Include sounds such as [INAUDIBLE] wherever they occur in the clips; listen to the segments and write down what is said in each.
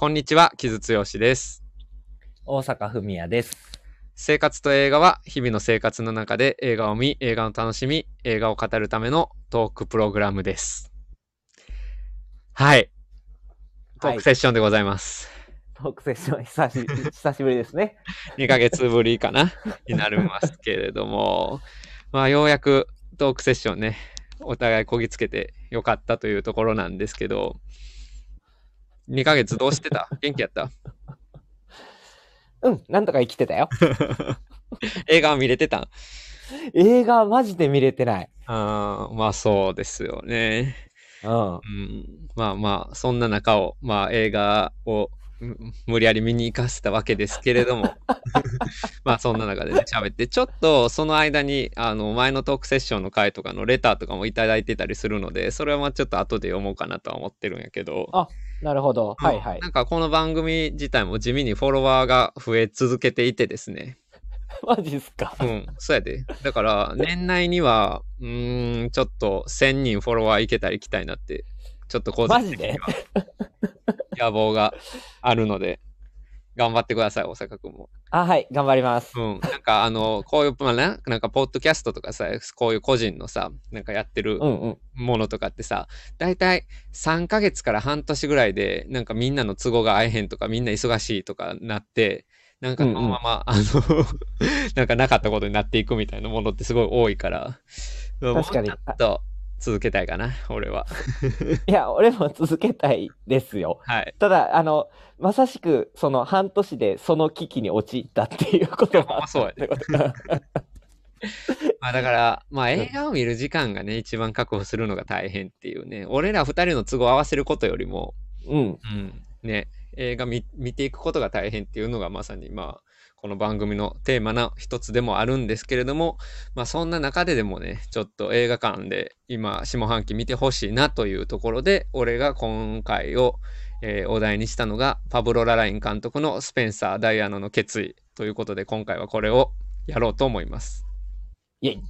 こんにちは、木津剛です。大阪文也です。生活と映画は日々の生活の中で映画を見、映画を楽しみ、映画を語るためのトークプログラムです。はい。トークセッションでございます。トークセッション久し [LAUGHS] 久しぶりですね。2ヶ月ぶりかな？になりますけれども、[LAUGHS] まあようやくトークセッションね、お互いこぎつけてよかったというところなんですけど、2ヶ月どうしてた？元気やった？うん、なんとか生きてたよ。[LAUGHS] 映画は見れてたん？映画マジで見れてない。あーまあそうですよね。うん。うん、まあまあ、そんな中を、まあ映画をうん無理やり見に行かせたわけですけれども、[LAUGHS] [LAUGHS] まあそんな中でね、喋って、ちょっとその間に、あの、前のトークセッションの回とかのレターとかもいただいてたりするので、それはまあちょっと後で読もうかなとは思ってるんやけど、あなるほど。うんはいはいな。んかこの番組自体も地味にフォロワーが増え続けていてですね、[LAUGHS] マジっすか？うん、そうやで。だから、[LAUGHS] 年内には、うーん、ちょっと1000人フォロワーいけたら行きたいなって、ちょっと個人的には野望があるので、頑張ってください、大阪君も。あ、はい、頑張ります。うん。なんか、あの、こういう、まあな、なんか、ポッドキャストとかさ、こういう個人のさ、なんかやってるうんうん。ものとかってさ、だいたい3ヶ月から半年ぐらいで、なんかみんなの都合が合えへんとか、みんな忙しいとかなって、なんかこのまま、あの、[LAUGHS] なんかなかったことになっていくみたいなものってすごい多いから、確かにもうちょっと続けたいかな、俺は。[LAUGHS] いや、俺も続けたいですよ。はい。ただ、あの、まさしく、その半年でその危機に陥ったっていうことがいやほんまそうやでってこと [LAUGHS] まあだから、まあ映画を見る時間がね、一番確保するのが大変っていうね、俺ら二人の都合を合わせることよりも、うん。うん、ね、映画見見ていくことが大変っていうのがまさにまあ、この番組のテーマの一つでもあるんですけれども、まあそんな中ででもね、ちょっと映画館で今下半期見てほしいなというところで、俺が今回を、えーお題にしたのが、パブロ・ラライン監督のスペンサー・ダイアナの決意ということで、今回はこれをやろうと思います。イェイ。[LAUGHS]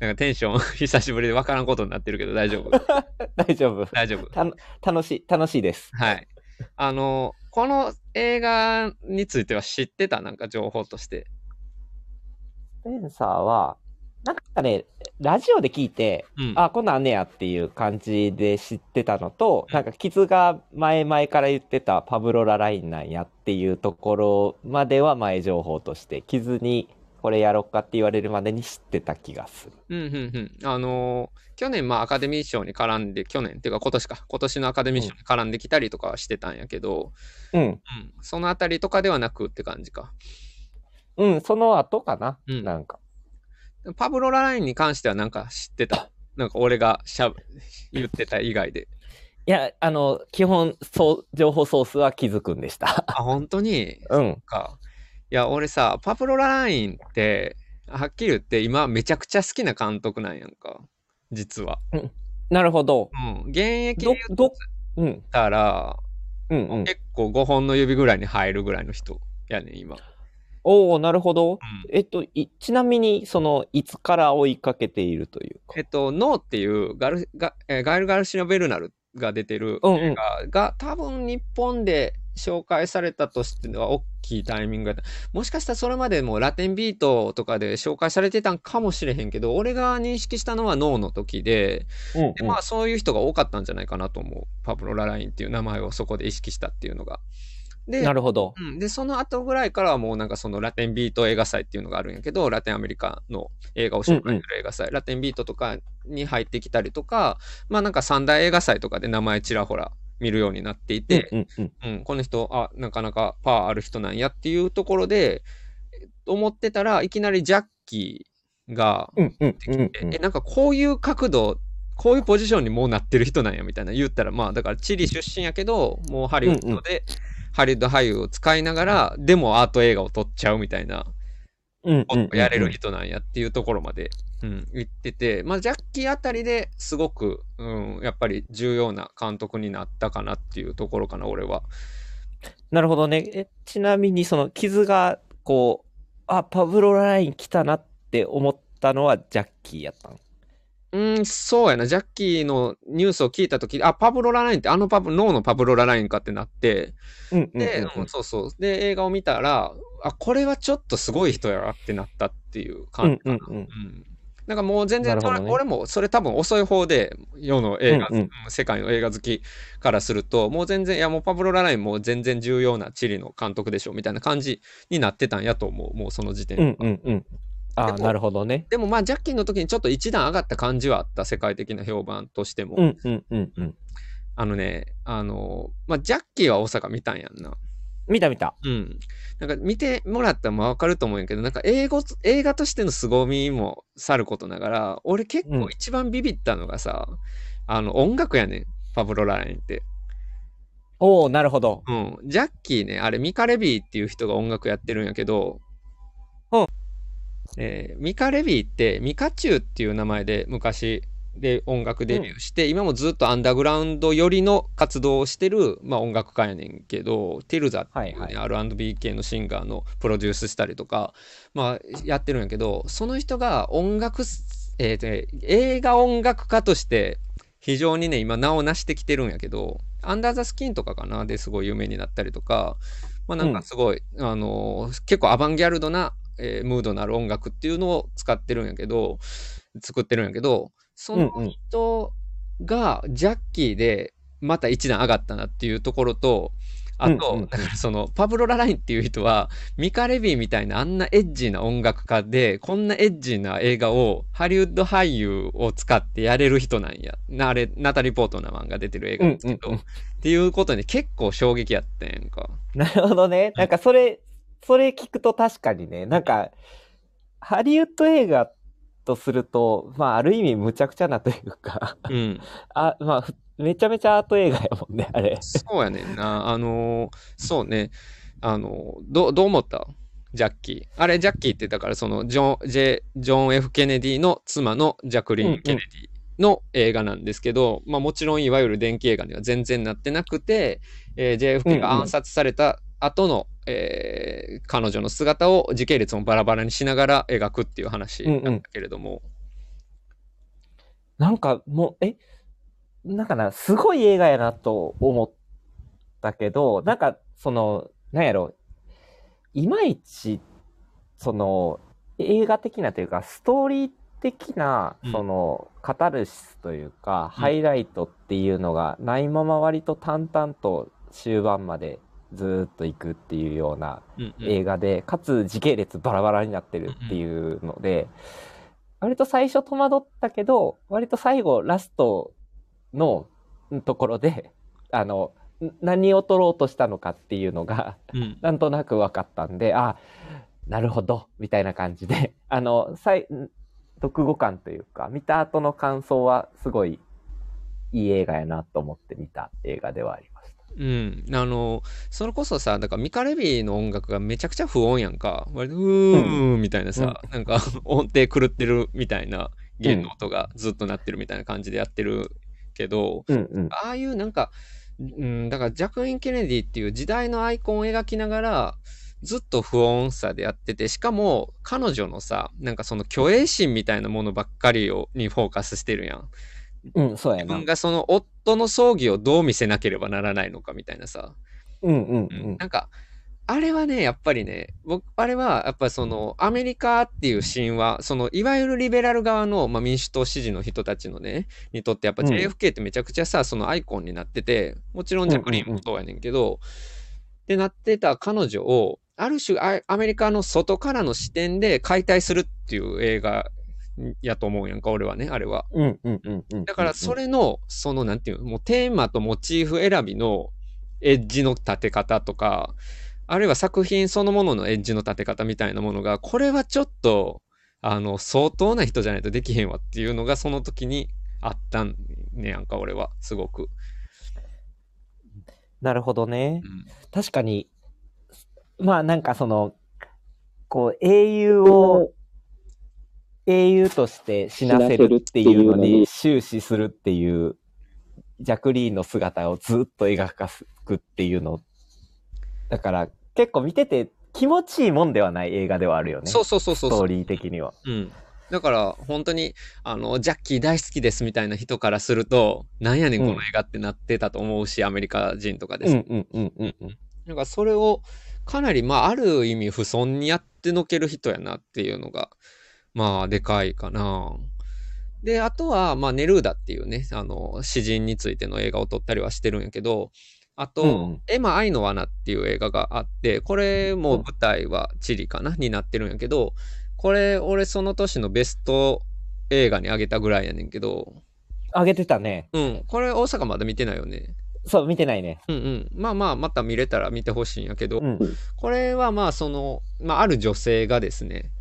なんかテンション [LAUGHS] 久しぶりでわからんことになってるけど [LAUGHS] 大丈夫？大丈夫。大丈夫た楽しい、楽しいです。はい。あの、この映画については知ってた？なんか情報として。スペンサーは、なんかね、ラジオで聞いて、うん。あ、こんなんあんねやっていう感じで知ってたのと、なんか、キズが前々から言ってたパブロ・ララインなんやっていうところまでは前情報として、キズにこれやろっかって言われるまでに知ってた気がする。うん、うん、うん。あのー去年、まあ、アカデミー賞に絡んで、去年っていうか今年か、今年のアカデミー賞に絡んできたりとかはしてたんやけど、うん。うん。そのあたりとかではなくって感じか。うん、その後かな。うんなんか。パブロ・ララインに関してはなんか知ってた？なんか俺がしゃ言ってた以外で。いや、あの、基本、そう、情報ソースはキズくんでした。あ、本当に？うん。か。いや、俺さ、パブロ・ララインって、はっきり言って今めちゃくちゃ好きな監督なんやんか。実は。なるほど。うん。現役どで、言ったら、うん、うん。結構5本の指ぐらいに入るぐらいの人やねん、今。おおなるほど。うんえっと、いちなみに、その、いつから追いかけているというか？えっと、ノーっていうガルガ、えーガイル・ガルシノ・ベルナルが出てるうんうん映画が、多分日本で紹介されたとしては大きいタイミングだった。もしかしたらそれまでもラテンビートとかで紹介されてたんかもしれへんけど、俺が認識したのはノーの時で、うん、でまあそういう人が多かったんじゃないかなと思う。パブロ・ララインっていう名前をそこで意識したっていうのが。で、なるほど。うん、で、その後ぐらいからはもうなんかそのラテンビート映画祭っていうのがあるんやけど、ラテンアメリカの映画を紹介する映画祭、ラテンビートとかに入ってきたりとか、まあなんか三大映画祭とかで名前ちらほら見るようになっていて、うん、うん、うん、この人、あ、なかなかパワーある人なんやっていうところで、え思ってたらいきなりジャッキーが、うん、うん、うん、うん。え、なんかこういう角度、こういうポジションにもうなってる人なんやみたいな言ったら、まあだからチリ出身やけど、もうハリウッドで、ハリウッド俳優を使いながら、でもアート映画を撮っちゃうみたいなやれるうん人なんやっていうところまで、うん、言ってて、まあジャッキーあたりですごく、うん、やっぱり重要な監督になったかなっていうところかな、俺は。なるほどね。えちなみに、その、傷が、こう、あ、パブロライン来たなって思ったのはジャッキーやったんうん、そうやな。ジャッキーのニュースを聞いたとき、あ、パブロ・ララインってあのパブ、脳のパブロ・ララインかってなって、うんうんで、うんうんそうそう。で、映画を見たら、あ、これはちょっとすごい人やなってなったっていう感じかな。うんうんうんうんなんかもう全然、ね俺もそれ多分遅い方で、世の映画、うんうん世界の映画好きからすると、もう全然、いやもうパブロ・ララインもう全然重要なチリの監督でしょ、みたいな感じになってたんやと思う、もうその時点で。うんうんうん。あなるほどね。でもまあ、ジャッキーの時にちょっと一段上がった感じはあった、世界的な評判としても。うんうんうんうん。あのね、あの、まあ、ジャッキーは大阪見たんやんな。見た見た。うん。なんか見てもらったらわかると思うんやけど、なんか英語、映画としての凄みもさることながら、俺結うん構一番ビビったのがさ、あの音楽やねん、パブロ・ララインって。おおなるほど。うん。ジャッキーね、あれミカ・レビーっていう人が音楽やってるんやけど、うんえーミカ・レビーってミカチュウっていう名前で昔で音楽デビューして、今もずっとアンダーグラウンド寄りの活動をしてる、まあ、音楽家やねんけど、ティルザっていう、ねはい R&B 系のシンガーのプロデュースしたりとか、まあ、やってるんやけど、その人が音楽す、えーとね映画音楽家として非常にね、今名を成してきてるんやけど、アンダーザスキンとかかなですごい有名になったりとか、まあなんかすごい、あのー結構アバンギャルドな、えームードのある音楽っていうのを使ってるんやけど、作ってるんやけど、その人がジャッキーでまた一段上がったなっていうところと、あと、うんうんうんだからそのパブロ・ララインっていう人は、ミカ・レビーみたいなあんなエッジーな音楽家で、こんなエッジーな映画をハリウッド俳優を使ってやれる人なんや。なあれ、ナタリー・ポートナマンが出てる映画ですけど、うんうんうんっていうことに結構衝撃やったんか。なるほどね。なんかそれ、それ聞くと確かにね、なんか、ハリウッド映画とすると、まあある意味むちゃくちゃなというか、うん。あ、まあふめちゃめちゃアート映画やもんね、あれ。そうやねんな。あのーそうね。あのーどう、どう思った？ジャッキー。あれ、ジャッキーってだから、その、ジョン、ジェ、ジョン・ F・ ケネディの妻のジャクリーン・うんうんケネディの映画なんですけど、まあもちろん、いわゆる電気映画には全然なってなくて、えー JFK がうんうん暗殺された後の、えー彼女の姿を時系列もバラバラにしながら描くっていう話なんだけれども、なんかもう、え、なんかな、すごい映画やなと思ったけど、なんか、その、なんやろ、いまいち、その、映画的なというか、ストーリー的なうん、その、カタルシスというか、うん。ハイライトっていうのがないまま割と淡々と終盤までずーっと行くっていうようなうんうん映画で、かつ時系列バラバラになってるっていうので、割と最初戸惑ったけど、割と最後ラストのところで、あの、ん何を取ろうとしたのかっていうのが、うんなんとなく分かったんで、あ、なるほど、みたいな感じで、あの、最、ん読後感というか、見た後の感想はすごいいい映画やなと思って見た映画ではあり。うん、あの、それこそさ、だからミカ・レビーの音楽がめちゃくちゃ不音やんか。割とうーんみたいなさ、なんか [LAUGHS] 音程狂ってるみたいな弦の音がずっと鳴ってるみたいな感じでやってるけど、うんうん。ああいうなんか、うん、だからジャクリン・ケネディっていう時代のアイコンを描きながら、ずっと不穏さでやってて、しかも彼女のさ、なんかその虚栄心みたいなものばっかりをにフォーカスしてるやん。うん、そうやな自分。がその夫の葬儀をどう見せなければならないのかみたいなさ。うんうんううんん。なんか、あれはね、やっぱりね、僕、あれは、やっぱその、アメリカっていう神話、その、いわゆるリベラル側の、まあ、民主党支持の人たちのね、にとって、やっぱうん JFK ってめちゃくちゃさ、そのアイコンになってて、もちろんジャクリーンもそうやねんけど、ってなってた彼女を、ある種ア、アメリカの外からの視点で解体するっていう映画やと思うやんか、俺はね、あれは。うんうんうんうん。だからそれの、そのなんていうの、もうテーマとモチーフ選びのエッジの立て方とか、あるいは作品そのもののエッジの立て方みたいなものが、これはちょっと、あの、相当な人じゃないとできへんわっていうのがその時にあったんねやんか、俺は、すごく。なるほどねう。ん確かに、まあなんかその、こう、英雄を、英雄として死なせるっていうのに終始するっていう、ジャクリーンの姿をずっと描かすっていうの。だから結構見てて気持ちいいもんではない映画ではあるよね。そうそうそうそう。ストーリー的には。うん。だから本当にあのジャッキー大好きですみたいな人からするとなんやねんこの映画ってなってたと思うし、アメリカ人とかです、うんうんうんうんうん。なんかそれをかなりまあある意味不損にやってのける人やなっていうのがまあでかいかな。で、あとはまあネルーダっていうね、あの詩人についての映画を撮ったりはしてるんやけど、あと、うんうんエマ・アイの罠っていう映画があって、これも舞台はチリかな、になってるんやけど、これ俺その年のベスト映画にあげたぐらいやねんけど、あげてたね。うん、これ大阪まだ見てないよね。そう、見てないね。うんうん。まあまあ、また見れたら見てほしいんやけど、うん。これはまあその、まあ、ある女性がですね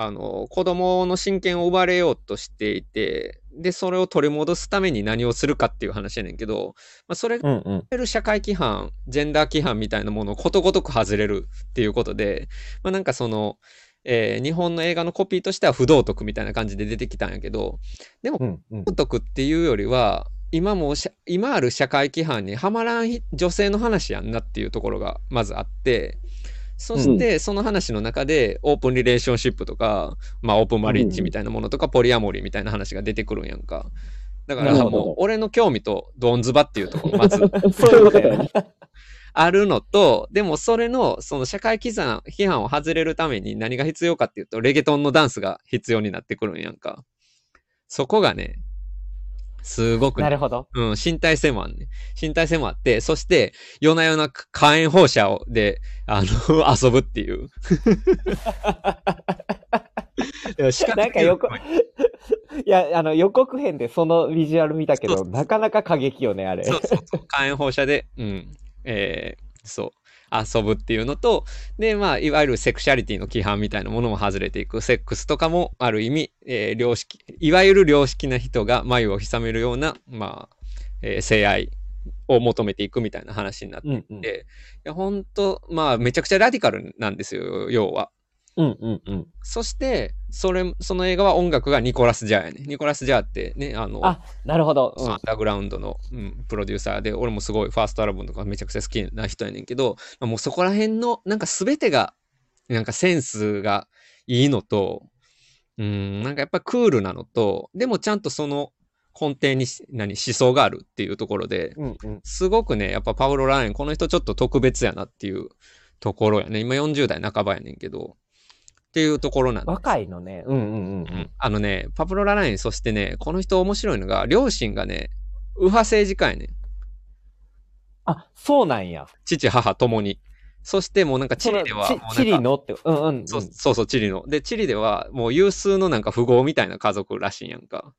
あの子供の親権を奪われようとしていてでそれを取り戻すために何をするかっていう話やねんけど、まあ、それがうんうん。る社会規範ジェンダー規範みたいなものをことごとく外れるっていうことで、まあ、なんかその、えー日本の映画のコピーとしては不道徳みたいな感じで出てきたんやけどでもうんうん道。徳っていうよりは今も今ある社会規範にはまらんひ女性の話やんなっていうところがまずあってそしてその話の中でオープンリレーションシップとか、まあ、オープンマリッジみたいなものとか、ポリアモリーみたいな話が出てくるんやんか。だからもう俺の興味とドンズバっていうところ [LAUGHS] まず。そういうこと。あるのとでもそれのその社会規範批判を外れるために何が必要かっていうとレゲトンのダンスが必要になってくるんやんか。そこがねすごくねなるほど。うん、身体性もあんね。身体性もあって、そして、夜な夜な火炎放射をで、あの、[LAUGHS] 遊ぶっていう。[LAUGHS] なんかよく、[LAUGHS] いや、あの、予告編でそのビジュアル見たけど、なかなか過激よね、あれ。そうそうそう。火炎放射で、うん、えーそう。遊ぶっていうのと、で、まあ、いわゆるセクシャリティの規範みたいなものも外れていく。セックスとかもある意味、えー良識、いわゆる良識な人が眉をひめるような、まあ、えー性愛を求めていくみたいな話になってうんうん。で、いや本当まあめちゃくちゃラディカルなんですよ、要は。うんうんうん。そして、それ、その映画は音楽がニコラス・ジャーやね。ニコラス・ジャーってね、あの、あ、なるほど。アンダーグラウンドの、うん、プロデューサーで、俺もすごいファーストアルバムとかめちゃくちゃ好きな人やねんけど、まあもうそこら辺の、なんか全てが、なんかセンスがいいのと、うん、なんかやっぱクールなのと、でもちゃんとその根底にし何思想があるっていうところで、うんうん。すごくね、やっぱパウロ・ライン、この人ちょっと特別やなっていうところやね。今40代半ばやねんけど、っていうところなんです。若いのね。うんうんうん。うんあのね、パブロ・ラライン、そしてね、この人面白いのが、両親がね、右派政治家やねん。あ、そうなんや。父、母ともに。そしてもうなんかチリではチチリのって、うんうんうん。そうそうそう、チリの。で、チリではもう有数のなんか富豪みたいな家族らしいんやんか。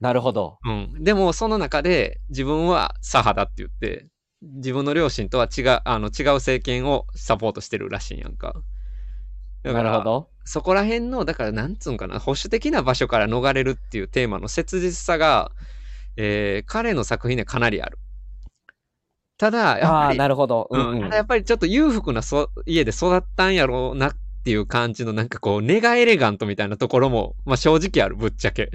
なるほど。うん。でも、その中で自分は左派だって言って、自分の両親とは違う、あの、違う政権をサポートしてるらしいんやんか。だからなるほど。そこら辺の、だからなんつうんかな、保守的な場所から逃れるっていうテーマの切実さが、えー彼の作品にはかなりある。ただ、やっぱり、なるほど。うんうんうんただ。やっぱりちょっと裕福なそ家で育ったんやろうなっていう感じの、なんかこう、ネガエレガントみたいなところも、まあ正直ある、ぶっちゃけ。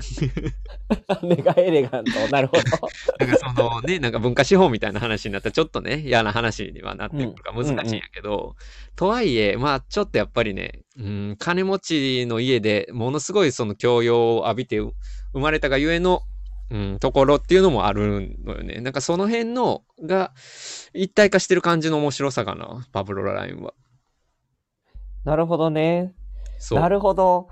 [LAUGHS] ネガエレガント。なるほど。[LAUGHS] なんかそのね、なんか文化資本みたいな話になったらちょっとね、嫌な話にはなってくるから難しいんやけど、とはいえ、まあちょっとやっぱりね、うん、金持ちの家でものすごいその教養を浴びて生まれたがゆえの、うん、ところっていうのもあるのよね。なんかその辺のが一体化してる感じの面白さかな、パブロ・ララインは。なるほどね。なるほど。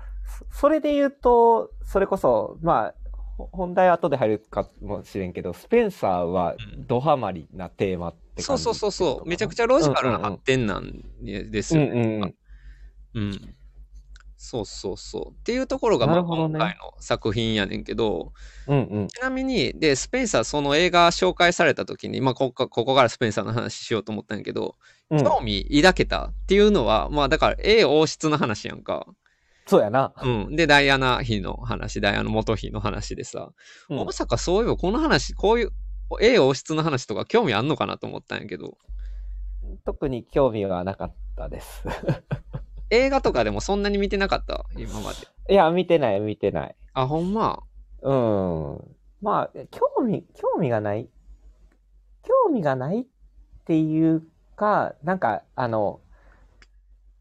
そそれで言うと、それこそ、まあ、ほ本題は後で入るかもしれんけど、スペンサーはうんドハマりなテーマって感じそうそうそうそう。めちゃくちゃゃロジカルな発展なんですよね。うんうんうん。うん。そうそうそう。っていうところが、まあ、今回の作品やねんけど、うんうん。ちなみに、で、スペンサー、その映画紹介された時に、まあここ、ここからスペンサーの話しようと思ったんやけど、うん、興味抱けたっていうのは、まあだから、A 王室の話やんか。そうやな。うん。で、ダイアナ妃の話、ダイアナ元妃の話でさ、うんまさかそういえばこの話、こういう、A 王室の話とか興味あんのかなと思ったんやけど、特に興味はなかったです。映画とかでもそんなに見てなかった、今まで。いや、見てない、見てない。あ、ほんま？うん。まあ、興味、興味がない？興味がないっていうか、なんか、あの、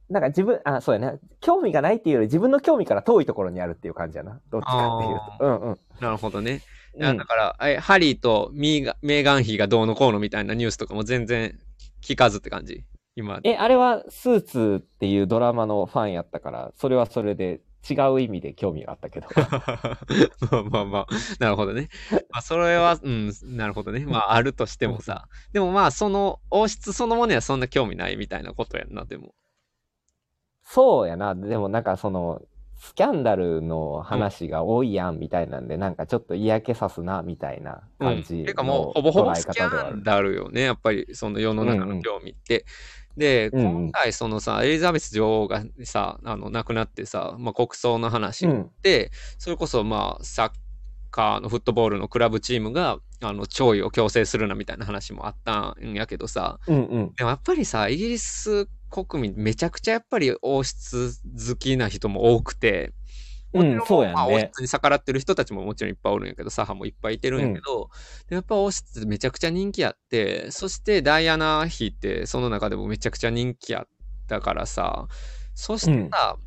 なんか自分、あ、そうやね。興味がないっていうより自分の興味から遠いところにあるっていう感じやな。どっちかっていうと。うんうん。なるほどね。だから、えハリーとミーガメーガン妃がどうのこうのみたいなニュースとかも全然聞かずって感じ？今。え、あれはスーツっていうドラマのファンやったから、それはそれで違う意味で興味があったけど。[LAUGHS] まあまあまあ、なるほどね。まあ、それは、うん、なるほどね。まあ、あるとしてもさ。でもまあ、その、王室そのものにはそんな興味ないみたいなことやんな、でも。そうやな。でもなんかその、スキャンダルの話が多いやんみたいなんで、なんかちょっと嫌気さすなみたいな感じうん。のてかもう、ほぼほぼスキャン。ダルよね。やっぱり、その世の中の興味って。で、今回、そのさ、エリザベス女王がさ、あの、亡くなってさ、まあ、国葬の話うん。で、それこそまあ、サッカーのフットボールのクラブチームが、あの、弔意を強制するなみたいな話もあったんやけどさ、うんうん。でもやっぱりさ、イギリス国民めちゃくちゃやっぱり王室好きな人も多くて、うん、そうやまあ、んね。王室に逆らってる人たちももちろんいっぱいおるんやけど、左派もいっぱいいてるんやけど、でやっぱ王室めちゃくちゃ人気あって、そしてダイアナ妃ってその中でもめちゃくちゃ人気あったからさ、そしてさ、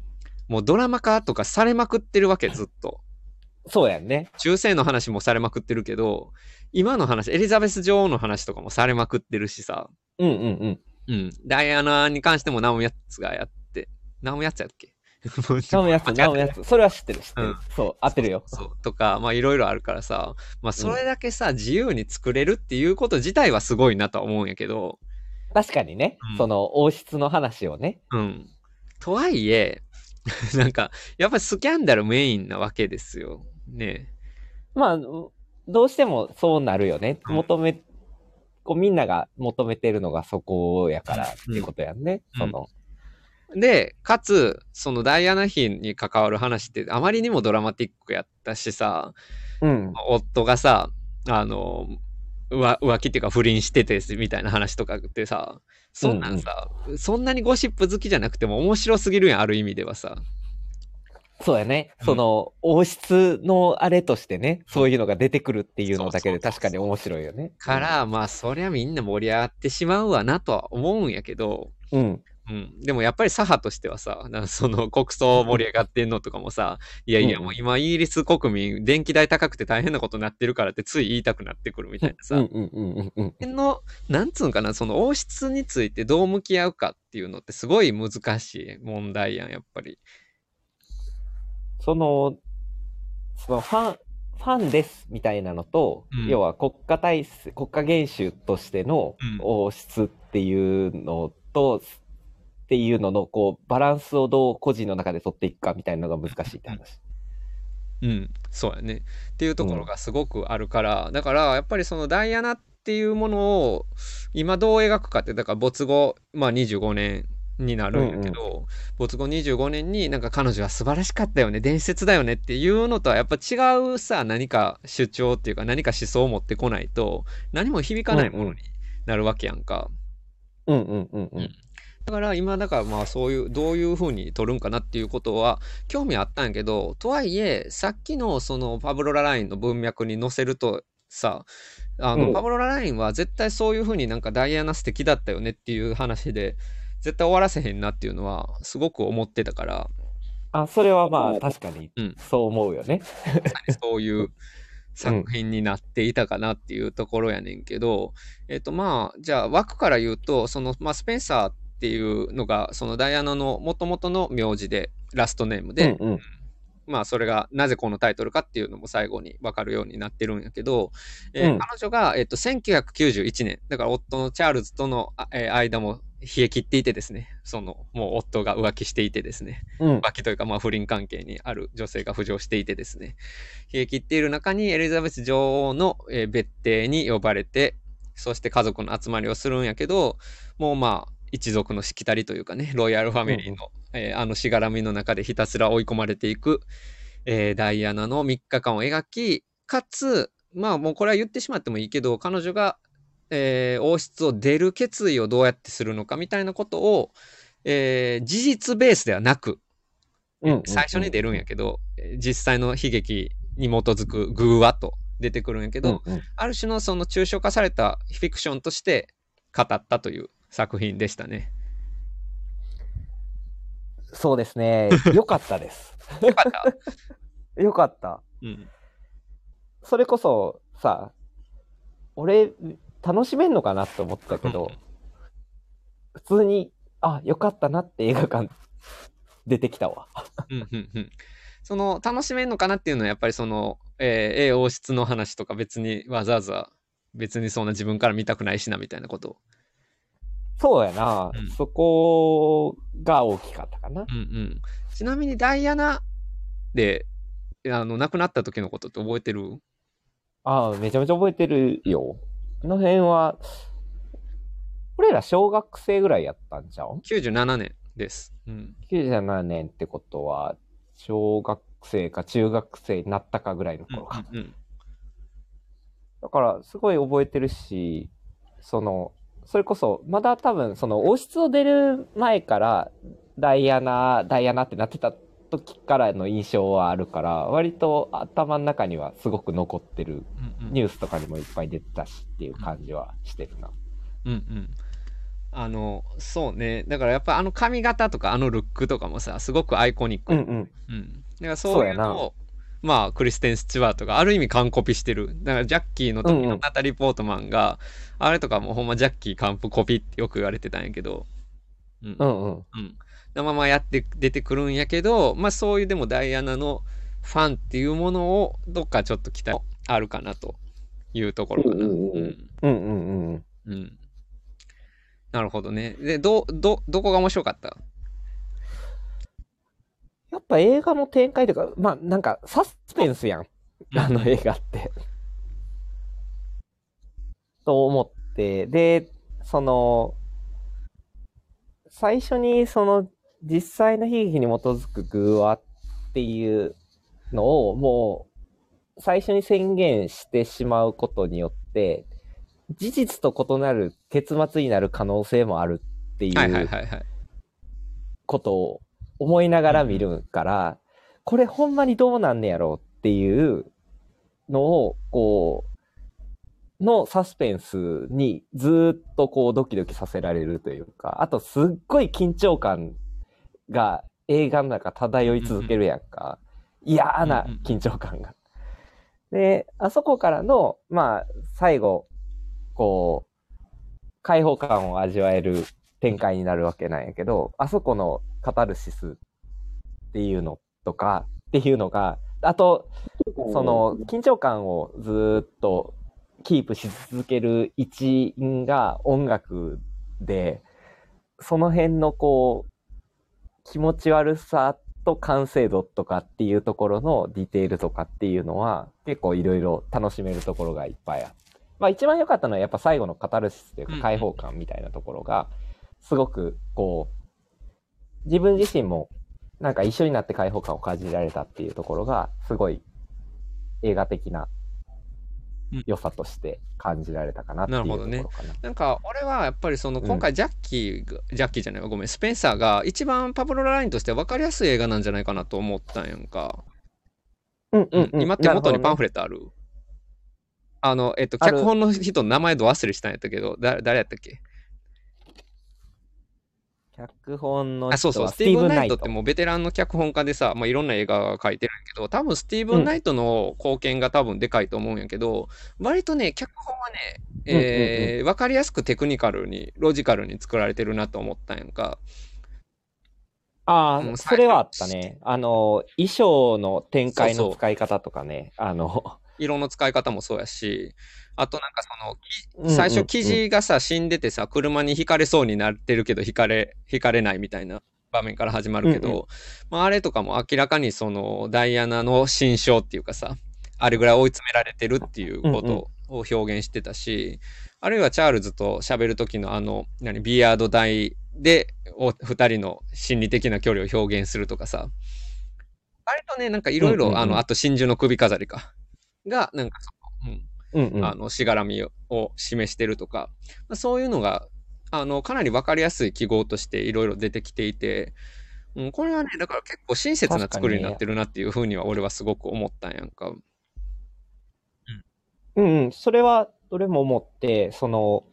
もうドラマ化とかされまくってるわけ、ずっと。[LAUGHS] そうやんね。中世の話もされまくってるけど、今の話、エリザベス女王の話とかもされまくってるしさ、うんうんうん。うん。ダイアナに関してもナオミヤッツがやって、ナオミヤッツやっけ [LAUGHS] ナオやつ、ナオやつ。それは知ってる、知ってる。うんそう、合ってるよ。そう。とか、まあいろいろあるからさ、まあそれだけさ、自由に作れるっていうこと自体はすごいなとは思うんやけど、確かにね、うんその王室の話をね。うん。とはいえ、[LAUGHS] なんか、やっぱりスキャンダルメインなわけですよ。ねまあ、どうしてもそうなるよね。うん求め、こうみんなが求めてるのがそこやからってことやんね。うんその、で、かつ、そのダイアナ妃に関わる話ってあまりにもドラマティックやったしさ、うん。夫がさ、あの、浮浮気っていうか不倫しててみたいな話とかってさ、そんなんさ、そんなにゴシップ好きじゃなくても面白すぎるやん、ある意味ではさ。そうやね。うんその、王室のあれとしてね、そういうのが出てくるっていうのだけで確かに面白いよね。から、まあ、そりゃみんな盛り上がってしまうわなとは思うんやけど、うん。うん。でもやっぱり左派としてはさ、なんかその [LAUGHS] 国葬盛り上がってんのとかもさ、いやいやうんもう今イギリス国民電気代高くて大変なことになってるからってつい言いたくなってくるみたいなさ、うんうんうんうんうん。の、なんつうんかな、その王室についてどう向き合うかっていうのってすごい難しい問題やん、やっぱり。その、そのファン、ファンですみたいなのと、うん要は国家体制、国家元首としてのうん王室っていうのと、っていうのの、こう、バランスをどう個人の中で取っていくかみたいなのが難しいって話。うん、そうやね。っていうところがすごくあるから、だからやっぱりそのダイアナっていうものを今どう描くかって、だから没後、まあ25年になるんやけど、没後25年になんか彼女は素晴らしかったよね、伝説だよねっていうのとはやっぱ違うさ、何か主張っていうか何か思想を持ってこないと何も響かないものになるわけやんか。うんうんうんうん。だから今だからまあそういうどういう風に取るんかなっていうことは興味あったんやけどとはいえさっきのそのパブロ・ララインの文脈に載せるとさあの、うん。パブロ・ララインは絶対そういう風になんかダイアナ素敵だったよねっていう話で絶対終わらせへんなっていうのはすごく思ってたから。あ、それはまあ確かにうん。そう思うよね。そういう作品になっていたかなっていうところやねんけど、えっ、とまあじゃあ枠から言うとその、まあ、スペンサーっていうのがそのダイアナのもともとの名字でラストネームで、うんうん。まあそれがなぜこのタイトルかっていうのも最後に分かるようになってるんやけど、えーうん彼女が、えっと1991年だから夫のチャールズとの、あえー間も冷え切っていてですねそのもう夫が浮気していてですねうん。浮気というか、まあ、不倫関係にある女性が浮上していてですね、冷え切っている中にエリザベス女王の、えー別邸に呼ばれて、そして家族の集まりをするんやけど、もうまあ、一族のしきたりというかね、ロイヤルファミリーの、えーあのしがらみの中でひたすら追い込まれていく、えーダイアナの3日間を描き、かつ、まあもうこれは言ってしまってもいいけど、彼女が、えー王室を出る決意をどうやってするのかみたいなことを、えー事実ベースではなく、うんうんうん。最初に出るんやけど、えー実際の悲劇に基づく偶話と出てくるんやけど、うんうん。ある種のその抽象化されたフィクションとして語ったという作品でしたね。そうですね。[LAUGHS] よかったです。よかった？[LAUGHS] よかった。うん。それこそさ、俺、楽しめんのかなって思ったけど、普通に、あ、よかったなって映画館 [LAUGHS] 出てきたわ。うんうんうん。その、楽しめんのかなっていうのは、やっぱりその、えー、A 王室の話とか別にわざわざ、別にそんな自分から見たくないしな、みたいなこと。そうやな、うんそこが大きかったかな。うんうん。ちなみにダイアナで、あの、亡くなった時のことって覚えてる？ああ、めちゃめちゃ覚えてるよ。この辺は、俺ら小学生ぐらいやったんじゃん ?97 年です。うん。?97 年ってことは、小学生か中学生になったかぐらいのうん頃か。うんうん。だから、すごい覚えてるし、その、それこそ、まだ多分、その、王室を出る前から、ダイアナ、ダイアナってなってた時からの印象はあるから、割と頭の中にはすごく残ってる。うんうんニュースとかにもいっぱい出てたしっていう感じはしてるな。うんうん。あの、そうね。だからやっぱあの髪型とかあのルックとかもさ、すごくアイコニック。うんうん。うん。だからそういうのを、まあ、クリステン・スチュワートがある意味完コピしてる。だからジャッキーの時うんうんのナタリー・ポートマンが、あれとかもほんまジャッキー完コピってよく言われてたんやけど、うん。うんうん。うん。のままやって出てくるんやけど、まあそういうでもダイアナのファンっていうものをどっかちょっと期待あるかなというところかな。うんうんうんうんうんうんうん。うん。なるほどね。で、ど、ど、どこが面白かった？やっぱ映画の展開とか、まあなんかサスペンスやん。あの映画って。と思って、で、その、最初にその実際の悲劇に基づく偶話っていうのをもう最初に宣言してしまうことによって、事実と異なる結末になる可能性もあるっていうはいはいはいはい。ことを思いながら見るから、これほんまにどうなんねやろうっていうのを、こう、のサスペンスにずっとこうドキドキさせられるというか、あとすっごい緊張感が映画の中漂い続けるやんか。嫌な緊張感が。で、あそこからの、まあ、最後、こう、開放感を味わえる展開になるわけなんやけど、あそこのカタルシスっていうのとか、っていうのが、あと、その、緊張感をずーっとキープし続ける一因が音楽で、その辺のこう、気持ち悪さと完成度とかっていうところのディテールとかっていうのは結構いろいろ楽しめるところがいっぱいあって。まあ一番良かったのはやっぱ最後のカタルシスというか開放感みたいなところが、すごくこう、自分自身もなんか一緒になって開放感を感じられたっていうところが、すごい映画的なうん。良さとして感じられたかなっていうところかな。なるなんか俺はやっぱりそのうん今回ジャッキーが、ジャッキーじゃないわごめんスペンサーが一番パブロ・ララインとして分かりやすい映画なんじゃないかなと思ったんやんか、うんうんうん。今手元にパンフレレットある？あのえっと脚本の人の名前ど忘れしたんやったけどだ誰やったっけ？脚本のあそうそう。スティーブン・ナイトってもうベテランの脚本家でさ、まあ、いろんな映画書いてるんやけど多分スティーブン・ナイトの貢献が多分でかいと思うんやけど、割とね脚本はね、えー分かりやすくテクニカルにロジカルに作られてるなと思ったんやんか。ああ、うんそれはあったね。あの、衣装の展開そうそう。の使い方とかね。あの、色の使い方もそうやしあとなんかそのうんうんうん最初記事がさ死んでてさ車にひかれそうになってるけどひかれひかれないみたいな場面から始まるけど、うんうまあ、あれとかも明らかにそのダイアナの心象っていうかさあれぐらい追い詰められてるっていうことを表現してたし、あるいはチャールズと喋る時のあの何ビアード台でお二人の心理的な距離を表現するとかさ割とねなんかいろいうんうんうん。ろあのあと真珠の首飾りか。がなんかうんうんうん。あのしがらみを示してるとか、まあそういうのがあのかなり分かりやすい記号としていろいろ出てきていて、うん、これはねだから結構親切な作りになってるなっていうふうには俺はすごく思ったんやんか。うんうん。それは、どれも思って、その、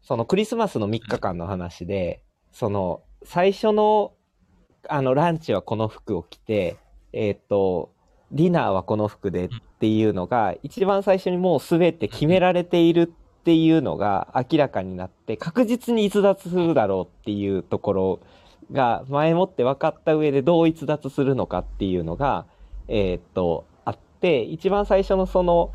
そのクリスマスの3日間の話で、その、最初のあの、ランチはこの服を着て、えっ、と、ディナーはこの服でっていうのが、一番最初にもう全て決められているっていうのが明らかになって、確実に逸脱するだろうっていうところが前もって分かった上でどう逸脱するのかっていうのが、えーっと、あって、一番最初のその、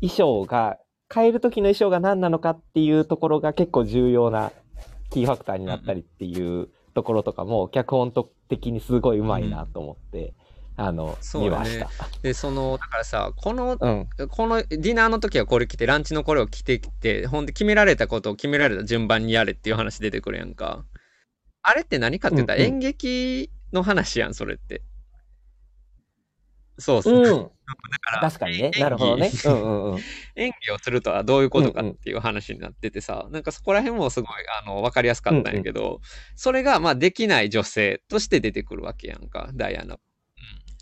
衣装が、変える時の衣装が何なのかっていうところが結構重要なキーファクターになったりっていうところとかも、脚本的にすごいうまいなと思って、あの、そうだね見ました。で、その、だからさ、この、うん。このディナーの時はこれ着て、ランチのこれを着てきて、ほんで決められたことを決められた順番にやれっていう話出てくるやんか。あれって何かって言ったらうんうん演劇の話やん、それって。そうそう。うん。だから確かにね。なるほどね。うんうんうん。[LAUGHS] 演技をするとはどういうことかっていう話になっててさ、なんかそこら辺もすごいあの分かりやすかったんやけど、それがまあできない女性として出てくるわけやんか、ダイアナ。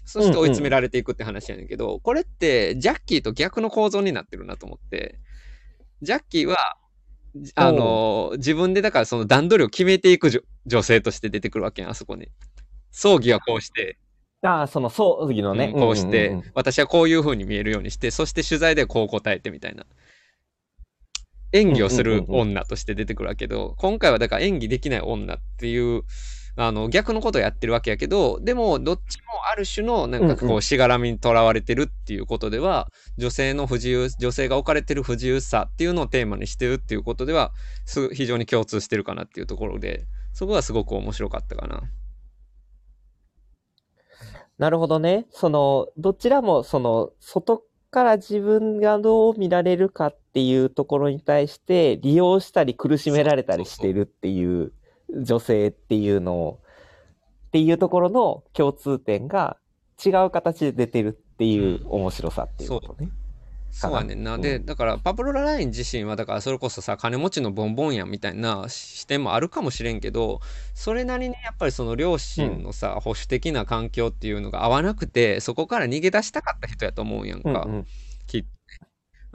うん、そして追い詰められていくって話やねんけど、これってジャッキーと逆の構造になってるなと思って、ジャッキーは、あの、自分でだからその段取りを決めていく女女性として出てくるわけやん、あそこに。葬儀はこうして、ああ、その葬儀のね。うんこうして、んんん私はこういう風に見えるようにして、そして取材でこう答えてみたいな。演技をするうんうんうんうん女として出てくるわけど、今回はだから演技できない女っていう、あの、逆のことをやってるわけやけど、でも、どっちもある種の、なんかこうんうう、しがらみにとらわれてるっていうことでは、女性の不自由、女性が置かれてる不自由さっていうのをテーマにしてるっていうことでは、す非常に共通してるかなっていうところで、そこはすごく面白かったかな。なるほどね。その、どちらも、その、外から自分がどう見られるかっていうところに対して、利用したり苦しめられたりしてるっていう女性っていうのを、っていうところの共通点が違う形で出てるっていう面白さっていうことね。そうやねんな。うんで、だから、パブロ・ラライン自身は、だから、それこそさ、金持ちのボンボンやんみたいな視点もあるかもしれんけど、それなりにやっぱりその両親のさ、保守的な環境っていうのが合わなくて、そこから逃げ出したかった人やと思うんやんか。うんうん。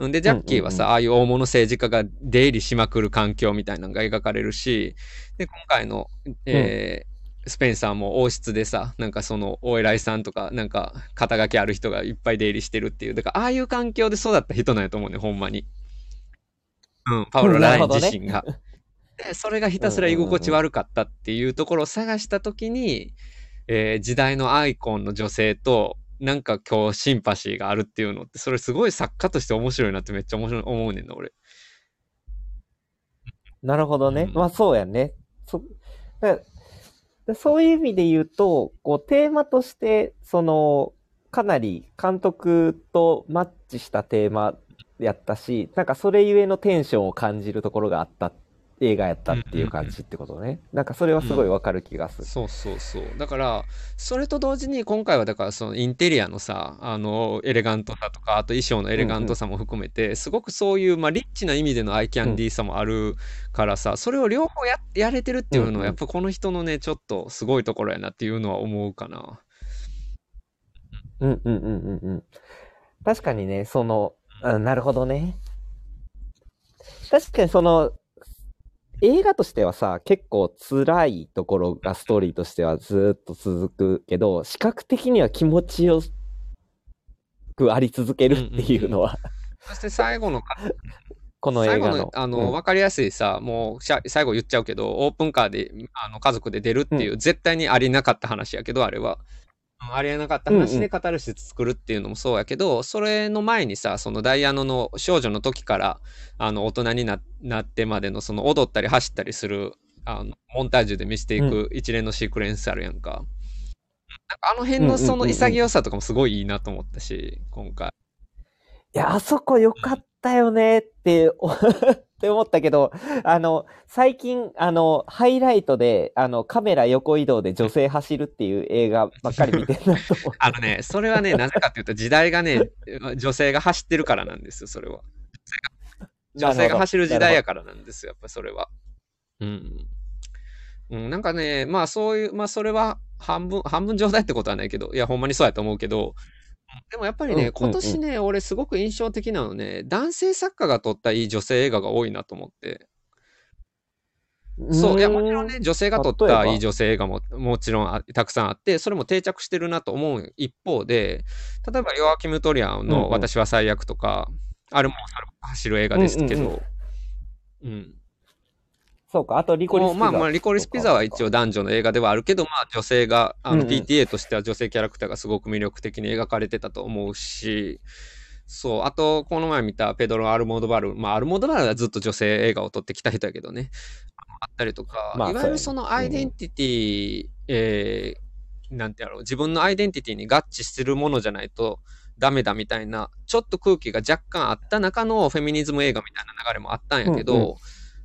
ん。で、ジャッキーはさ、うんうんうん。ああいう大物政治家が出入りしまくる環境みたいなのが描かれるし、で、今回の、えースペンサーも王室でさ、なんかそのお偉いさんとか、なんか肩書きある人がいっぱい出入りしてるっていう、だからああいう環境で育った人なんやと思うね、ほんまに。うん、パウロ・ライン自身が。[LAUGHS] で、それがひたすら居心地悪かったっていうところを探したときに、えー時代のアイコンの女性と、なんか今日シンパシーがあるっていうのって、それすごい作家として面白いなってめっちゃ面白い思うねんな、俺。なるほどね。うんまあそうやね。そだだそういう意味で言うと、こうテーマとして、その、かなり監督とマッチしたテーマやったし、なんかそれゆえのテンションを感じるところがあった映画やったっていう感じってことね。なんかそれはすごいわかる気がする。そうそうそう。だから、それと同時に今回はだからそのインテリアのさ、あの、エレガントさとか、あと衣装のエレガントさも含めて、すごくそういう、まあ、リッチな意味でのアイキャンディーさもあるからさ、それを両方や、やれてるっていうのは、うんうんやっぱこの人のね、ちょっとすごいところやなっていうのは思うかな。うんうんうんうんうん。確かにね、その、うんなるほどね。確かにその、映画としてはさ、結構辛いところがストーリーとしてはずーっと続くけど、視覚的には気持ちよくあり続けるっていうのは、そして最後のか、この映画の。最後の、あの、うんわかりやすいさ、もうしゃ、最後言っちゃうけど、オープンカーで、あの、家族で出るっていう、絶対にありなかった話やけど、あれは。うんありえなかった話うんうんでカタルシス作るっていうのもそうやけど、それの前にさ、そのダイアナの少女の時から、あの、大人にななってまでの、その踊ったり走ったりする、あの、モンタージュで見せていく一連のシークエンスあるやんか。なんかあの辺のその潔さとかもすごいいいなと思ったし、今回。いや、あそこ良かったよねって、おって思ったけど、あの、最近、あの、ハイライトで、あの、カメラ横移動で女性走るっていう映画ばっかり見てるなと思って。[LAUGHS] あのね、それはね、なぜかっていうと、時代がね、女性が走ってるからなんですよ、それは。女性が走る時代やからなんですよ、やっぱそれは。うん。うん、なんかね、まあそういう、まあそれは半分、半分状態ってことはないけど、いや、ほんまにそうやと思うけど、でもやっぱりね、うんうんうん。今年ね、俺すごく印象的なのね、男性作家が撮ったいい女性映画が多いなと思って。そう、いや、もちうーろんね、女性が撮っ例えば？たいい女性映画ももちろんあたくさんあって、それも定着してるなと思う一方で、例えばヨアキム・トリアンうんうん。の私は最悪とか、あれもそれも走る映画ですけうんうんど、うん。そうか、あとリコリスピザまあまあ、リコリスピザは一応男女の映画ではあるけど、まあ女性が、あのうんうん。PTA としては女性キャラクターがすごく魅力的に描かれてたと思うし、そう、あと、この前見たペドロ・アルモドバル、まあアルモドバルはずっと女性映画を撮ってきた人やけどね、あったりとか、まあいわゆるそのアイデンティティ、えーなんてやろう、自分のアイデンティティに合致するものじゃないとダメだみたいな、ちょっと空気が若干あった中のフェミニズム映画みたいな流れもあったんやけど、うんうん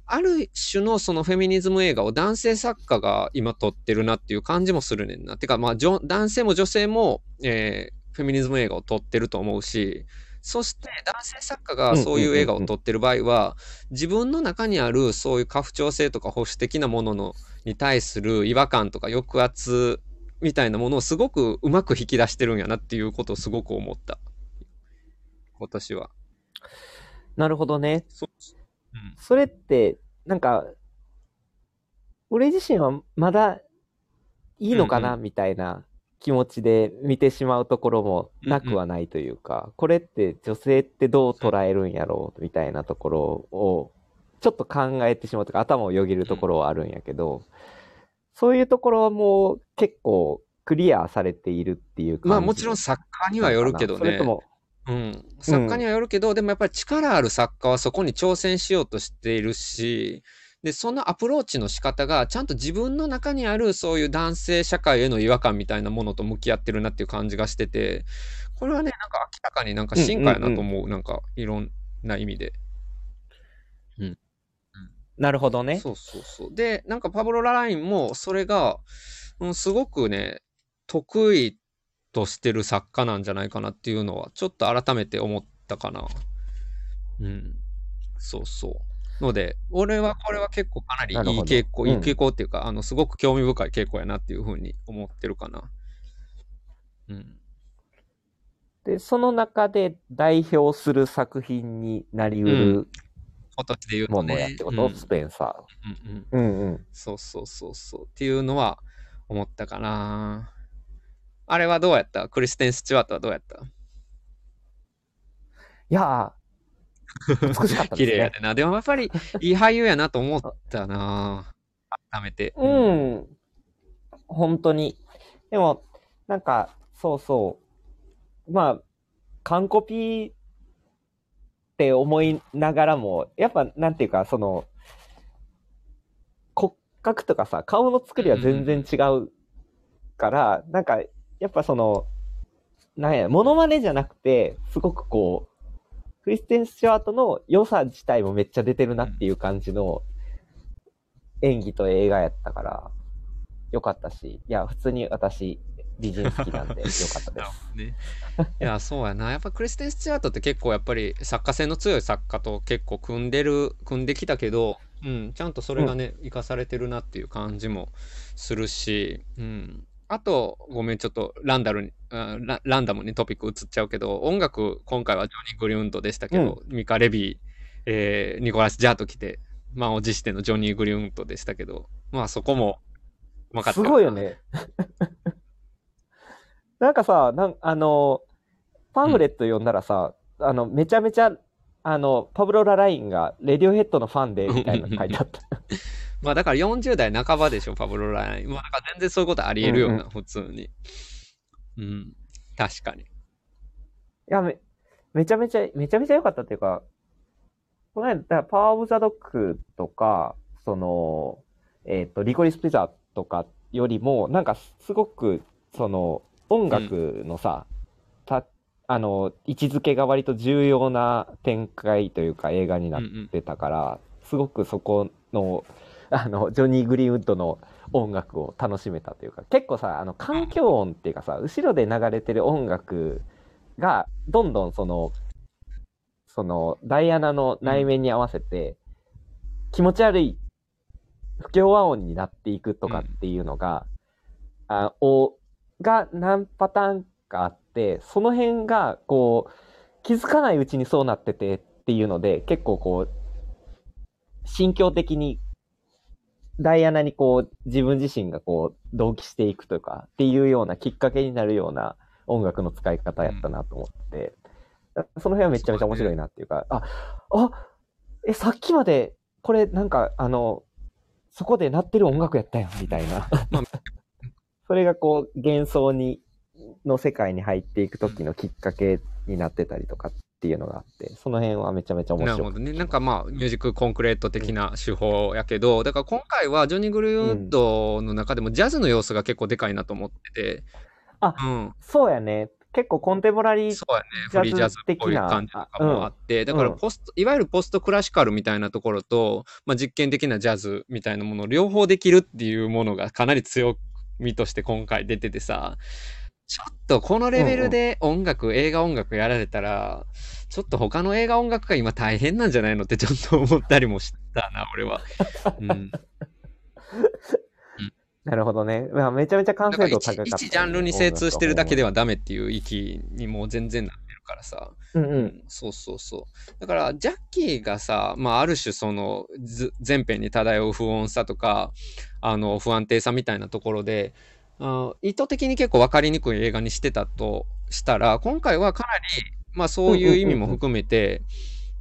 ある種のそのフェミニズム映画を男性作家が今撮ってるなっていう感じもするねんな。てか、まあ、男性も女性も、えーフェミニズム映画を撮ってると思うし、そして男性作家がそういう映画を撮ってる場合は、自分の中にあるそういう過不調性とか保守的なもののに対する違和感とか抑圧みたいなものをすごくうまく引き出してるんやなっていうことをすごく思った。今年は。なるほどね。そう。うん。それって、なんか、俺自身はまだいいのかうんなみたいな気持ちで見てしまうところもなくはないというか、これって女性ってどう捉えるんやろうみたいなところをちょっと考えてしまうとか頭をよぎるところはあるんやけど、そういうところはもう結構クリアされているっていうまあもちろん作家にはよるけどねそれと。も、うん、作家にはよるけど、でもやっぱり力ある作家はそこに挑戦しようとしているし、で、そのアプローチの仕方が、ちゃんと自分の中にあるそういう男性社会への違和感みたいなものと向き合ってるなっていう感じがしてて、これはね、なんか明らかになんか進化やなと思う、なんかいろんな意味で。なるほどね。そうそうそう。で、なんかパブロ・ララインもそれが、うん、すごくね、得意としてる作家なんじゃないかなっていうのは、ちょっと改めて思ったかな。うん。そうそう。ので、俺はこれは結構かなりいい傾向、うんいい傾向っていうか、あの、すごく興味深い傾向やなっていうふうに思ってるかな。うん。で、その中で代表する作品になりうる今年で言うとものね。やってこと、うんスペンサうんうん。ー。うんうん。そうそうそうそう。っていうのは思ったかな。あれはどうやった？クリステン・スチュワートはどうやった？いやー、美しかったですね。綺麗やでな。でもやっぱりいい俳優やなと思ったな。改めて。うん。本当に。でも、なんか、そうそう。まあ、完コピって思いながらも、やっぱ、なんていうか、その、骨格とかさ、顔の作りは全然違うから、なんか、やっぱその、なんや、モノマネじゃなくて、すごくこう、クリステン・スチュワートの良さ自体もめっちゃ出てるなっていう感じの演技と映画やったから、よかったし、いや、普通に私、美人好きなんで、[LAUGHS] よかったです。ね。いや、そうやな。やっぱクリステン・スチュワートって結構やっぱり作家性の強い作家と結構組んでる、組んできたけど、うん、ちゃんとそれがね、生かされてるなっていう感じもするし、うん。あと、ごめん、ちょっとランダルに、あラランダムにトピック移っちゃうけど、音楽、今回はジョニー・グリウンドでしたけど、ミカ・レビー、えーニコラス・ジャート来て、満を持してのジョニー・グリウンドでしたけど、まあそこも、うまかったすごいよ。ね。[LAUGHS] なんかさ、なんあの、パンフレット読んだらさ、あの、めちゃめちゃ、あの、パブロ・ララインがレディオヘッドのファンで、みたいなの書いてあった。[LAUGHS] まあだから40代半ばでしょ、パブロ・ライン。まあだから全然そういうことありえるよな、うんう普通に。うん。確かに。いや、め、めちゃめちゃ、めちゃめちゃ良かったっていうか、この間、パワーオブザドッグとか、その、えっ、と、リコリスピザとかよりも、なんかすごく、その、音楽のさ、た、あの、位置づけが割と重要な展開というか映画になっうんうんてたから、すごくそこの、あの、ジョニー・グリーンウッドの音楽を楽しめたというか、結構さ、あの、環境音っていうかさ、後ろで流れてる音楽が、どんどんその、その、ダイアナの内面に合わせて、気持ち悪い不協和音になっていくとかっていうのが、あ、を、が何パターンかあって、その辺が、こう、気づかないうちにそうなっててっていうので、結構こう、心境的にダイアナにこう、自分自身がこう、同期していくとか、っていうようなきっかけになるような音楽の使い方やったなと思って、その辺はめちゃめちゃ面白いなっていうか、あ、あ、え、さっきまで、これなんか、あの、そこで鳴ってる音楽やったやん、みたいな。まあ。[LAUGHS] それがこう、幻想に、の世界に入っていく時のきっかけになってたりとかっていうのがあって、その辺はめちゃめちゃ面白くなるほどね。なんかまあ、ミュージックコンクレート的な手法やけど、だから今回はジョニー・グルーウッドの中でもジャズの要素が結構でかいなと思ってて、あうん。そうやね。結構コンテンポラリーそうやね。ジャズフリージャズっぽい感じとかもあって、だからうんポスト、いわゆるポストクラシカルみたいなところと、まあ、実験的なジャズみたいなものを両方できるっていうものがかなり強みとして今回出ててさ、ちょっとこのレベルで音楽、映画音楽やられたら、ちょっと他の映画音楽が今大変なんじゃないのってちょっと思ったりもしたな、[LAUGHS] 俺は。うん。[LAUGHS] なるほどね。まあ、めちゃめちゃ完成度高かった、一一ジャンルに精通してるだけでは。はダメっていう域にもう全然なってるからさ。うんうん。そうそうそう。だから、ジャッキーがさ、まあ、ある種その、ず全編に漂う不穏さとか、あの、不安定さみたいなところで、あ意図的に結構分かりにくい映画にしてたとしたら、今回はかなり、まあ、そういう意味も含めて、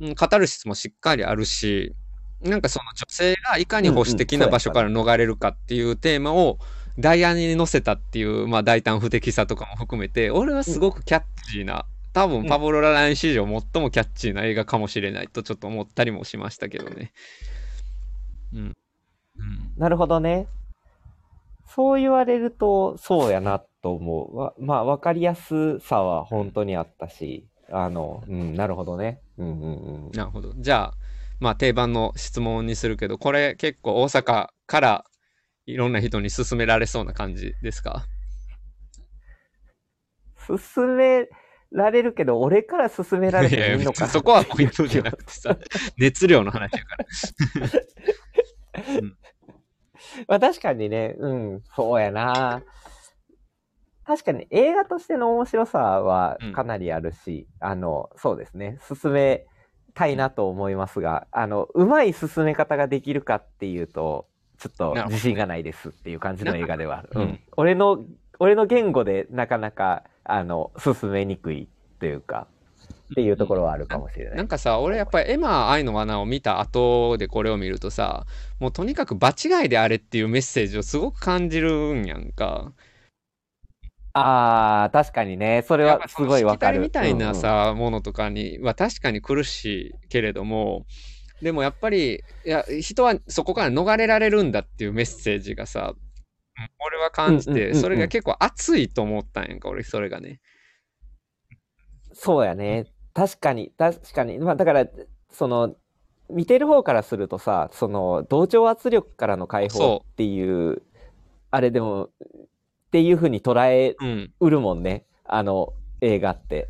うんカタルシスもしっかりあるし、なんかその女性がいかに保守的な場所から逃れるかっていうテーマをダイアナに乗せたっていう、まあ、大胆不敵さとかも含めて、俺はすごくキャッチーな、多分パブロ・ラライン史上最もキャッチーな映画かもしれないとちょっと思ったりもしましたけどね。うん。うん、なるほどね。そう言われると、そうやなと思う。わまあ、わかりやすさは本当にあったし、あの、うん、なるほどね。うんうんうん。なるほど。じゃあ、まあ定番の質問にするけど、これ結構大阪からいろんな人に勧められそうな感じですか？進められるけど、俺から進められてもいいのかなそこはポイントじゃなくてさ、熱量の話やから。[LAUGHS] まあ確かにね、うん、そうやな。確かに映画としての面白さはうん。かなりあるし、あの、そうですね、進めたいなと思いますが、あの、うまい進め方ができるかっていうと、ちょっと自信がないですっていう感じの映画ではうん。俺の、俺の言語でなかなか、あの、進めにくいというか、っていうところはあるかもしれない。なんかさ、俺やっぱりエマ愛の罠を見た後でこれを見るとさ、もうとにかく場違いであれっていうメッセージをすごく感じるんやんか。ああ、確かにね、それはすごいわかる。みたいなうんうんさ、ものとかには確かに苦しいけれども、でもやっぱり、いや、人はそこから逃れられるんだっていうメッセージがさ、うん俺は感じて、それが結構熱いと思ったんやんか、俺、それがね。そうやね。確かに、確かに。まあ、だから、その、見てる方からするとさ、その、同調圧力からの解放そっていう、あれでも、っていうふうに捉えうん。うるもんね。あの、映画って。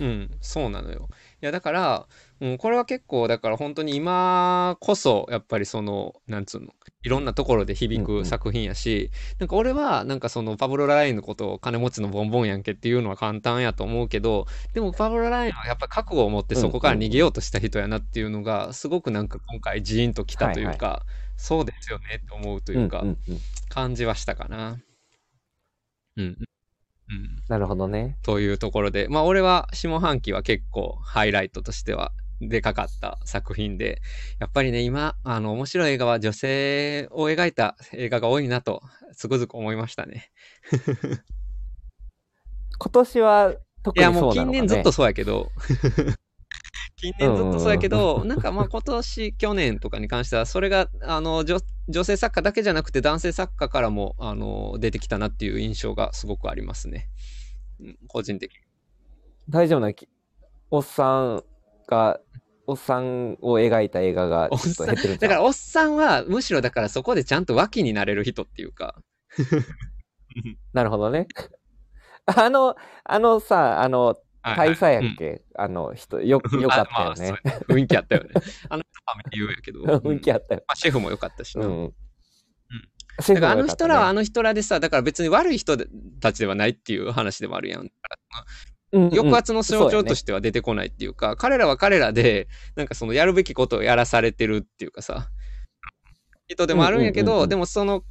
うん、そうなのよ。いや、だから、うん、これは結構、だから本当に今こそ、やっぱりその、なんつうの、いろんなところで響うんうんく作品やし、なんか俺は、なんかそのパブロ・ララインのことを金持ちのボンボンやんけっていうのは簡単やと思うけど、でもパブロ・ララインはやっぱ覚悟を持ってそこから逃げようとした人やなっていうのが、すごくなんか今回ジーンときたというか、そうですよねって思うというかうん、うんうん感じはしたかな。うん。うん。なるほどね。というところで、まあ俺は下半期は結構ハイライトとしてはでかかった作品で、やっぱりね、今、あの、面白い映画は女性を描いた映画が多いなと、つくづく思いましたね。[LAUGHS] 今年は特にいや、もそううなのかね。近年ずっとそうやけど、[LAUGHS] 近年ずっとそうやけど、なんかまあ [LAUGHS] 今年、去年とかに関しては、それが、あの、女女性作家だけじゃなくて男性作家からも、あの、出てきたなっていう印象がすごくありますね。うん個人的に。大丈夫なきおっさんが、おっさんを描いた映画がちょっと減ってるだから、おっさんは、むしろだからそこでちゃんと脇になれる人っていうか、[LAUGHS] なるほどね。あの、あのさ、あの、はいはい大佐やっけ、あの人、よ、[LAUGHS] よかったよね。あまあ雰囲気あったよね。[LAUGHS] あの人はめて言うやけど。雰囲気あったよ。まあ、シェフも良かったしな。うん。シェフだからあの人らはあの人らでさ、だから別に悪い人たちではないっていう話でもあるやん。うんうん抑圧の象徴とししては出てこないっていうか、彼らは彼らで、なんかそのやるべきことをやらされてるっていうかさ、人でもあるんやけど、うんうんうんうんでもその、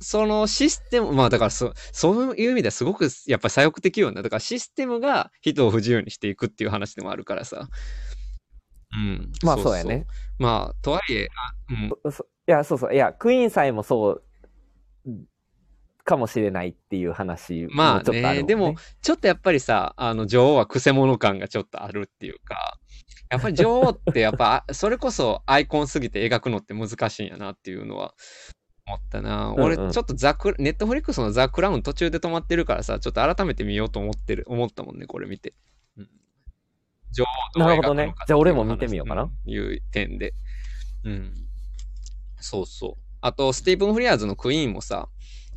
そのシステム、まあだからそそういう意味ではすごくやっぱり左翼的よな。だからシステムが人を不自由にしていくっていう話でもあるからさ。うん。まあそうやね。まあ、とはいえ、あうん。そいや、そうそう。いや、クイーンさえもそうかもしれないっていう話まあっとあるもんね、でも、ちょっとやっぱりさ、あの、女王はくせ者感がちょっとあるっていうか、やっぱり女王ってやっぱ、[LAUGHS] あそれこそアイコンすぎて描くのって難しいんやなっていうのは思ったな。俺、ちょっとザク、ネットフリックスのザ・クラウン途中で止まってるからさ、ちょっと改めて見ようと思ってる、思ったもんね、これ見て。うん、女王なるほどねじゃあ俺も見てみようかないう点で。うん。そうそう。あと、スティーブン・フリアーズのクイーンもさ、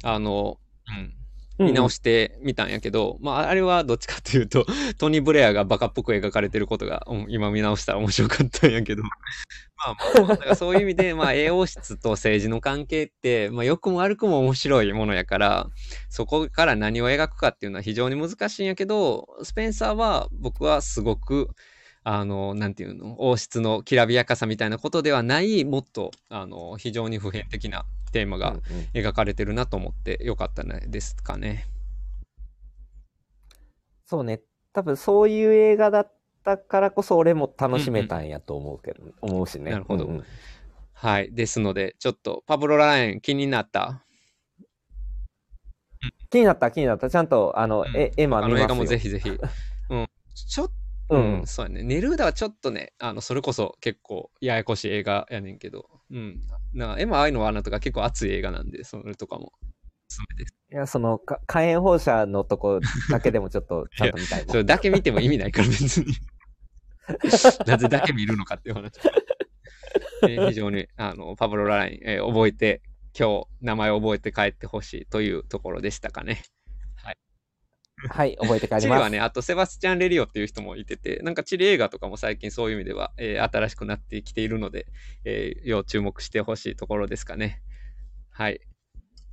あの、うん、見直してみたんやけど、まあ、あれはどっちかというと、[LAUGHS] トニー・ブレアがバカっぽく描かれてることが、うん今見直したら面白かったんやけど、[LAUGHS] まあまあそういう意味で、まあ、栄王室と政治の関係って、まあ、良くも悪くも面白いものやから、そこから何を描くかっていうのは非常に難しいんやけど、スペンサーは僕はすごく、あの、なんていうの、王室のきらびやかさみたいなことではない、もっと、あの、非常に普遍的なテーマがうんうん描かれてるなと思ってよかったねですかね。そうね。多分そういう映画だったからこそ俺も楽しめたんやと思うけど、思うしね。なるほどうんうんはい。ですので、ちょっとパブロ・ライン気になった？気になった気になった。ちゃんと、あの、うんえエマ見ますよ。あの映画もぜひぜひ。[LAUGHS] うん。ちょっと、ううんん、そうやね。ネルーダはちょっとね、あの、それこそ結構ややこしい映画やねんけど、うん。なエマ・アイの罠とか結構熱い映画なんで、それとかも。いや、その、か火炎放射のとこだけでもちょっとちゃんと見たい [LAUGHS] それだけ見ても意味ないから別に。[LAUGHS] なぜだけ見るのかっていう話。[LAUGHS] えー非常にあのパブロ・ライン、えー覚えて、今日名前を覚えて帰ってほしいというところでしたかね。はい、覚えて帰ります。チリはね、あとセバスチャン・レリオっていう人もいてて、なんかチリ映画とかも最近そういう意味では、えー新しくなってきているので、えー要注目してほしいところですかね。はい。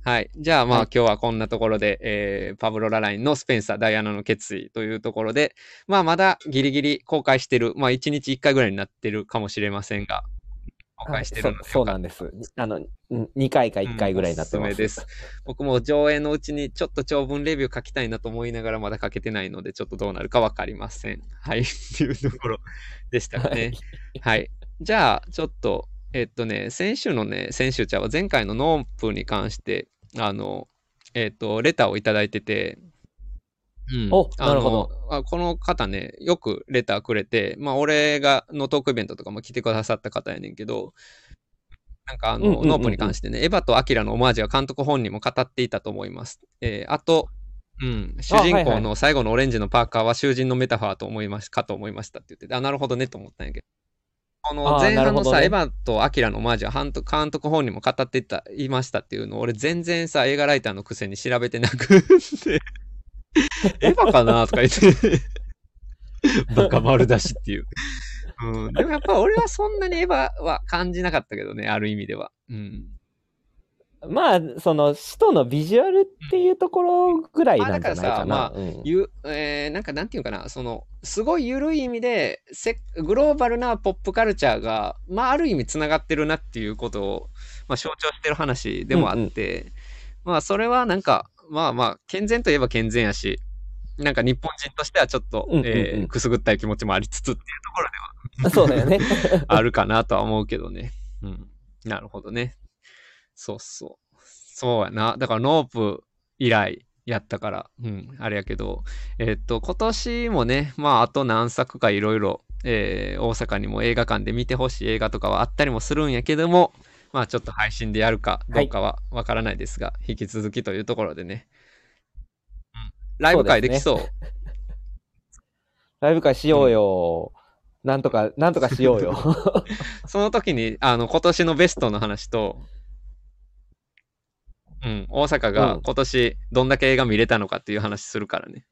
はい。じゃあまあ、はい今日はこんなところで、えーパブロ・ララインのスペンサー・ダイアナの決意というところで、まあまだギリギリ公開してる、まあ1日1回ぐらいになってるかもしれませんが、公はい開してるのでそうそうなんです。あの、2回か1回ぐらいになってます。うんおすすめです。僕も上映のうちにちょっと長文レビュー書きたいなと思いながらまだ書けてないので、ちょっとどうなるかわかりません。はい。[LAUGHS] っていうところでしたかね。はい。じゃあ、ちょっと、えっとね、先週のね、先週ちゃうわ前回のノープに関して、あの、えっと、レターをいただいてて、うん、おあなるほど。のあこの方ね、よくレターくれて、まあ、俺がのトークイベントとかも来てくださった方やねんけど、なんかあの、うんうんうんうん。ノープに関してね、エヴァとアキラのオマージュは監督本人も語っていたと思います。えーあと、うん、主人公の最後のオレンジのパーカーは囚人のメタファーと思いましかと思いましたって言ってて、あ、なるほどねと思ったんやけど。この前半のさ、ね。エヴァとアキラのオマージュは監督監督本人も語っていたいましたっていうのを俺全然さ、映画ライターのくせに調べてなくて、[LAUGHS] エヴァかなとか言って、[LAUGHS] バカ丸出しっていう。うん、でもやっぱ俺はそんなにエヴァは感じなかったけどね、ある意味では。うん。まあ、その、使徒のビジュアルっていうところぐらいなんじゃないかな。まあだからうんゆえーなんかなんていうかな、その、すごい緩い意味で、せグローバルなポップカルチャーが、まあある意味つながってるなっていうことを、まあ、象徴してる話でもあって、まあそれはなんか、まあまあ、健全といえば健全やし、なんか日本人としてはちょっと、うんうんうんえーくすぐったい気持ちもありつつっていうところではそうだよね。[LAUGHS] あるかなとは思うけどね。うん。なるほどね。そうそう。そうやな。だからノープ以来やったから、うん、あれやけど、えっと、今年もね、まあ、あと何作かいろいろ、えー大阪にも映画館で見てほしい映画とかはあったりもするんやけども、まあ、ちょっと配信でやるかどうかはわからないですが、引き続きというところでね。うん。ライブ会できそう？ライブ会しようよ。なんとか、なんとかしようよ。[LAUGHS] その時に、あの、今年のベストの話と、うん、大阪がうん今年どんだけ映画見れたのかっていう話するからね。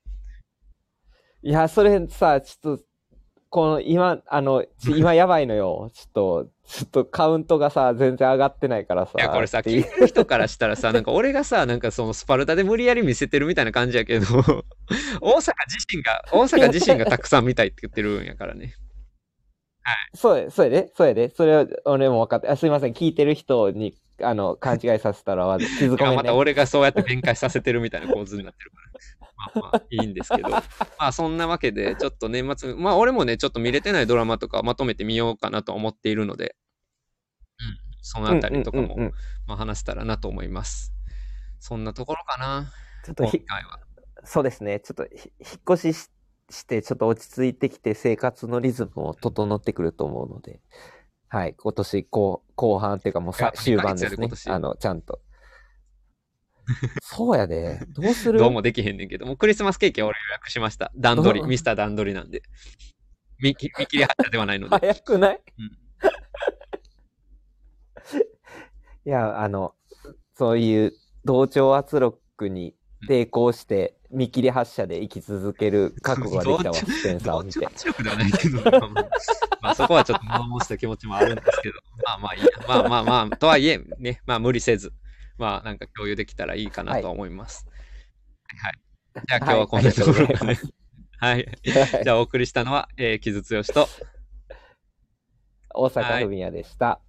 いや、それさ、ちょっと、この今、あの、ち今やばいのよ。ちょっと、ちょっとカウントがさ、全然上がってないからさ。いや、これさ、聞いてる人からしたらさ、なんか俺がさ、なんかそのスパルタで無理やり見せてるみたいな感じやけど、[LAUGHS] 大阪自身が、大阪自身がたくさん見たいって言ってるんやからね。そうや、そうやで、そうやで。それは俺も分かって、あすいません、聞いてる人に、あの、勘違いさせたら、気づかめんね。また俺がそうやって弁解させてるみたいな構図になってるから、まあまあいいんですけど、まあそんなわけで、ちょっと年末、まあ俺もね、ちょっと見れてないドラマとかまとめてみようかなと思っているので、うん、そのあたりとかも、うんうんうんうんまあ話せたらなと思います。そんなところかな、今ちょっとひ、回は。そうですね、ちょっとひ引っ越ししして、ちょっと落ち着いてきて、生活のリズムも整ってくると思うので、はい、今年後後半っていうかもう終盤ですねあの、ちゃんと。そうやで。どうする？どうもできへんねんけど、もうクリスマスケーキは俺予約しました。段取り、うんミスター段取りなんで。見切見切り発車ではないので。早くない、うんいや、あの、そういう同調圧力に抵抗して、見切り発車で生き続ける覚悟ができたわ、スペンサーを見てではないけど、まあそこはちょっと物申した気持ちもあるんですけど、[LAUGHS] まあまあいいや。まあまあまあ、とはいえ、ね、まあ無理せず、まあなんか共有できたらいいかなと思います。はい。じゃあ今日はこんなところかね。はい。じゃあお送りしたのは、えー、木津剛と、大阪フミヤでした。